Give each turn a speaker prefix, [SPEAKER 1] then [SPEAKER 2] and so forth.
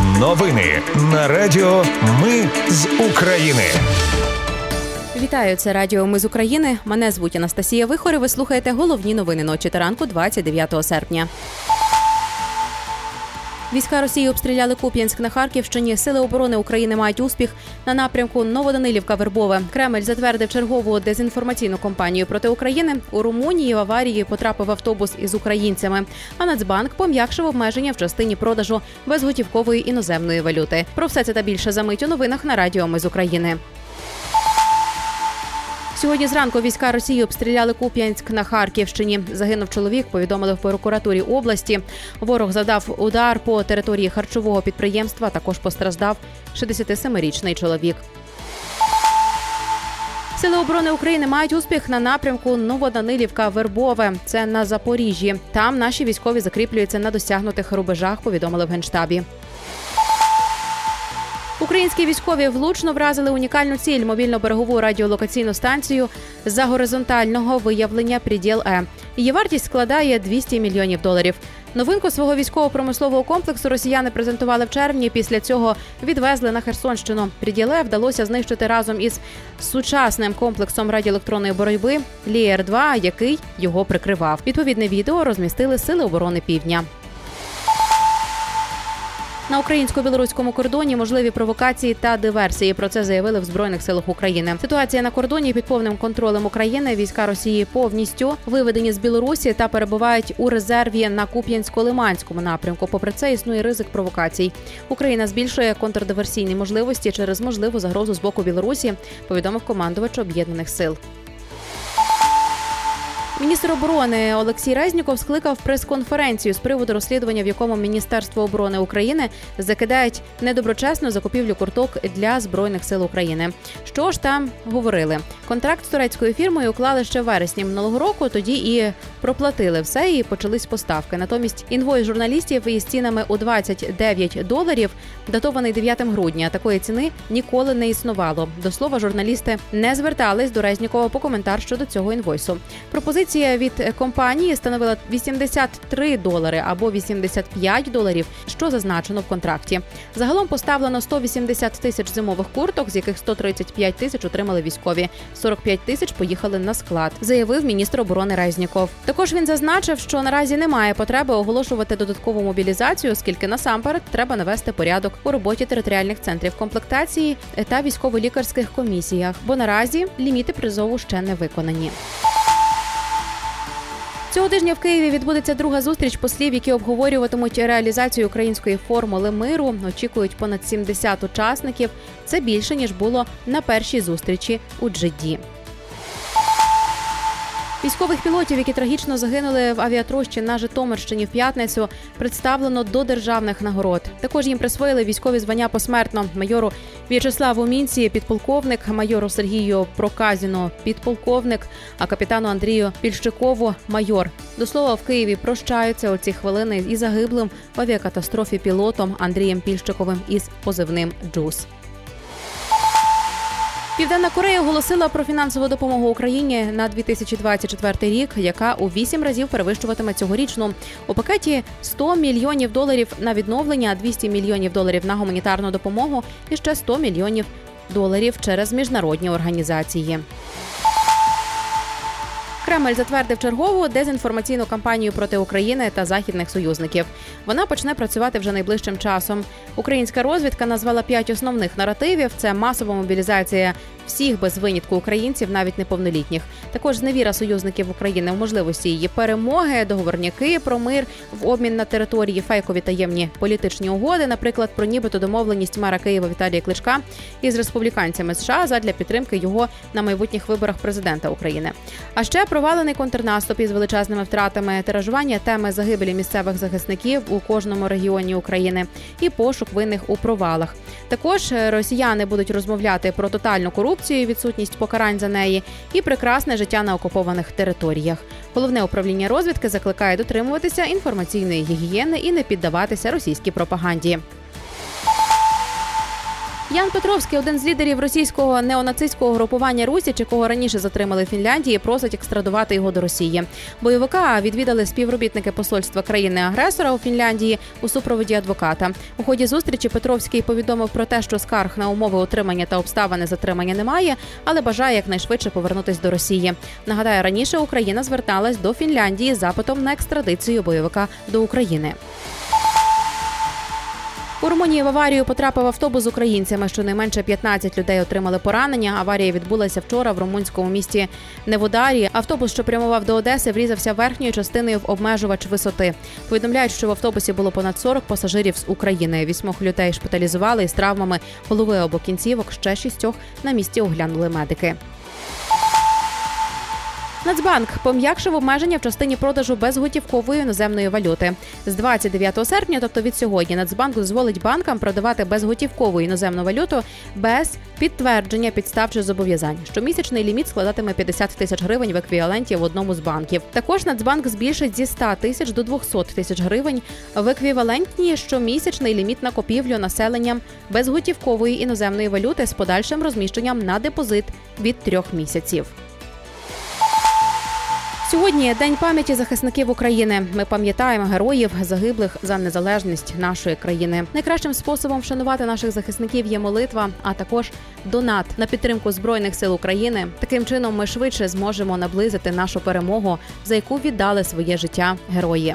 [SPEAKER 1] Новини на Радіо Ми з України.
[SPEAKER 2] Вітаю, це Радіо Ми з України. Мене звуть Анастасія Вихор. і Ви слухаєте головні новини ночі та ранку 29 серпня. Війська Росії обстріляли Куп'янськ на Харківщині. Сили оборони України мають успіх на напрямку Новоданилівка Вербове. Кремль затвердив чергову дезінформаційну кампанію проти України. У Румунії в аварії потрапив автобус із українцями. А Нацбанк пом'якшив обмеження в частині продажу безготівкової іноземної валюти. Про все це та більше за мить у новинах на Радіо Ми з України. Сьогодні зранку війська Росії обстріляли Куп'янськ на Харківщині. Загинув чоловік. Повідомили в прокуратурі області. Ворог завдав удар по території харчового підприємства. Також постраждав 67-річний чоловік. Сили оборони України мають успіх на напрямку Новоданилівка Вербове. Це на Запоріжжі. Там наші військові закріплюються на досягнутих рубежах. Повідомили в генштабі. Українські військові влучно вразили унікальну ціль мобільно-берегову радіолокаційну станцію за горизонтального виявлення «Приділ Е. Її вартість складає 200 мільйонів доларів. Новинку свого військово-промислового комплексу росіяни презентували в червні. Після цього відвезли на Херсонщину. «Приділе» вдалося знищити разом із сучасним комплексом радіоелектронної боротьби Лієр 2 який його прикривав. Відповідне відео розмістили сили оборони Півдня. На українсько-білоруському кордоні можливі провокації та диверсії. Про це заявили в збройних силах України. Ситуація на кордоні під повним контролем України. Війська Росії повністю виведені з Білорусі та перебувають у резерві на Куп'янсько-Лиманському напрямку. Попри це існує ризик провокацій. Україна збільшує контрдиверсійні можливості через можливу загрозу з боку Білорусі. Повідомив командувач об'єднаних сил. Міністр оборони Олексій Резніков скликав прес-конференцію з приводу розслідування, в якому Міністерство оборони України закидають недоброчесну закупівлю курток для збройних сил України. Що ж там говорили? Контракт з турецькою фірмою уклали ще в вересні минулого року. Тоді і проплатили все, і почались поставки. Натомість інвой журналістів із цінами у 29 доларів, датований 9 грудня. Такої ціни ніколи не існувало. До слова, журналісти не звертались до Резнікова по коментар щодо цього інвойсу. Пропозиція від компанії становила 83 долари або 85 доларів, що зазначено в контракті. Загалом поставлено 180 тисяч зимових курток, з яких 135 тисяч отримали військові. 45 тисяч поїхали на склад, заявив міністр оборони Резніков. Також він зазначив, що наразі немає потреби оголошувати додаткову мобілізацію, оскільки насамперед треба навести порядок у роботі територіальних центрів комплектації та військово-лікарських комісіях, бо наразі ліміти призову ще не виконані. Цього тижня в Києві відбудеться друга зустріч послів, які обговорюватимуть реалізацію української формули миру. Очікують понад 70 учасників. Це більше ніж було на першій зустрічі у Джиді. Військових пілотів, які трагічно загинули в авіатрощі на Житомирщині в п'ятницю, представлено до державних нагород. Також їм присвоїли військові звання посмертно майору В'ячеславу Мінці, підполковник, майору Сергію Проказіно, підполковник, а капітану Андрію Пільщикову майор. До слова, в Києві прощаються у ці хвилини і загиблим в авіакатастрофі пілотом Андрієм Пільщиковим із позивним Джус. Південна Корея оголосила про фінансову допомогу Україні на 2024 рік, яка у вісім разів перевищуватиме цьогорічну. У пакеті 100 мільйонів доларів на відновлення, 200 мільйонів доларів на гуманітарну допомогу і ще 100 мільйонів доларів через міжнародні організації. Кремль затвердив чергову дезінформаційну кампанію проти України та західних союзників. Вона почне працювати вже найближчим часом. Українська розвідка назвала п'ять основних наративів: це масова мобілізація всіх без винятку українців, навіть неповнолітніх. Також зневіра союзників України в можливості її перемоги, договорняки про мир в обмін на території, фейкові таємні політичні угоди, наприклад, про нібито домовленість мера Києва Віталія Кличка із республіканцями США задля підтримки його на майбутніх виборах президента України. А ще провалений контрнаступ із величезними втратами, тиражування теми загибелі місцевих захисників у кожному регіоні України і пошук винних у провалах. Також росіяни будуть розмовляти про тотальну корупцію, відсутність покарань за неї і прекрасне життя на окупованих територіях. Головне управління розвідки закликає дотримуватися інформаційної гігієни і не піддаватися російській пропаганді. Ян Петровський, один з лідерів російського неонацистського групування Русіч, якого раніше затримали в Фінляндії, просить екстрадувати його до Росії. Бойовика відвідали співробітники посольства країни-агресора у Фінляндії у супроводі адвоката. У ході зустрічі Петровський повідомив про те, що скарг на умови утримання та обставини затримання немає, але бажає якнайшвидше повернутись до Росії. Нагадаю, раніше Україна зверталась до Фінляндії з запитом на екстрадицію бойовика до України. У Румунії в аварію потрапив автобус з українцями. Щонайменше 15 людей отримали поранення. Аварія відбулася вчора в румунському місті Неводарі. Автобус, що прямував до Одеси, врізався верхньою частиною в обмежувач висоти. Повідомляють, що в автобусі було понад 40 пасажирів з України. Вісьмох людей шпиталізували із травмами голови або кінцівок. Ще шістьох на місці оглянули медики. Нацбанк пом'якшив обмеження в частині продажу безготівкової іноземної валюти з 29 серпня, тобто від сьогодні, Нацбанк дозволить банкам продавати безготівкову іноземну валюту без підтвердження підстав чи зобов'язань. Щомісячний ліміт складатиме 50 тисяч гривень в еквіваленті в одному з банків. Також Нацбанк збільшить зі 100 тисяч до 200 тисяч гривень в еквівалентні щомісячний ліміт на купівлю населенням безготівкової іноземної валюти з подальшим розміщенням на депозит від трьох місяців. Сьогодні день пам'яті захисників України. Ми пам'ятаємо героїв загиблих за незалежність нашої країни. Найкращим способом вшанувати наших захисників є молитва, а також донат на підтримку збройних сил України. Таким чином ми швидше зможемо наблизити нашу перемогу, за яку віддали своє життя герої.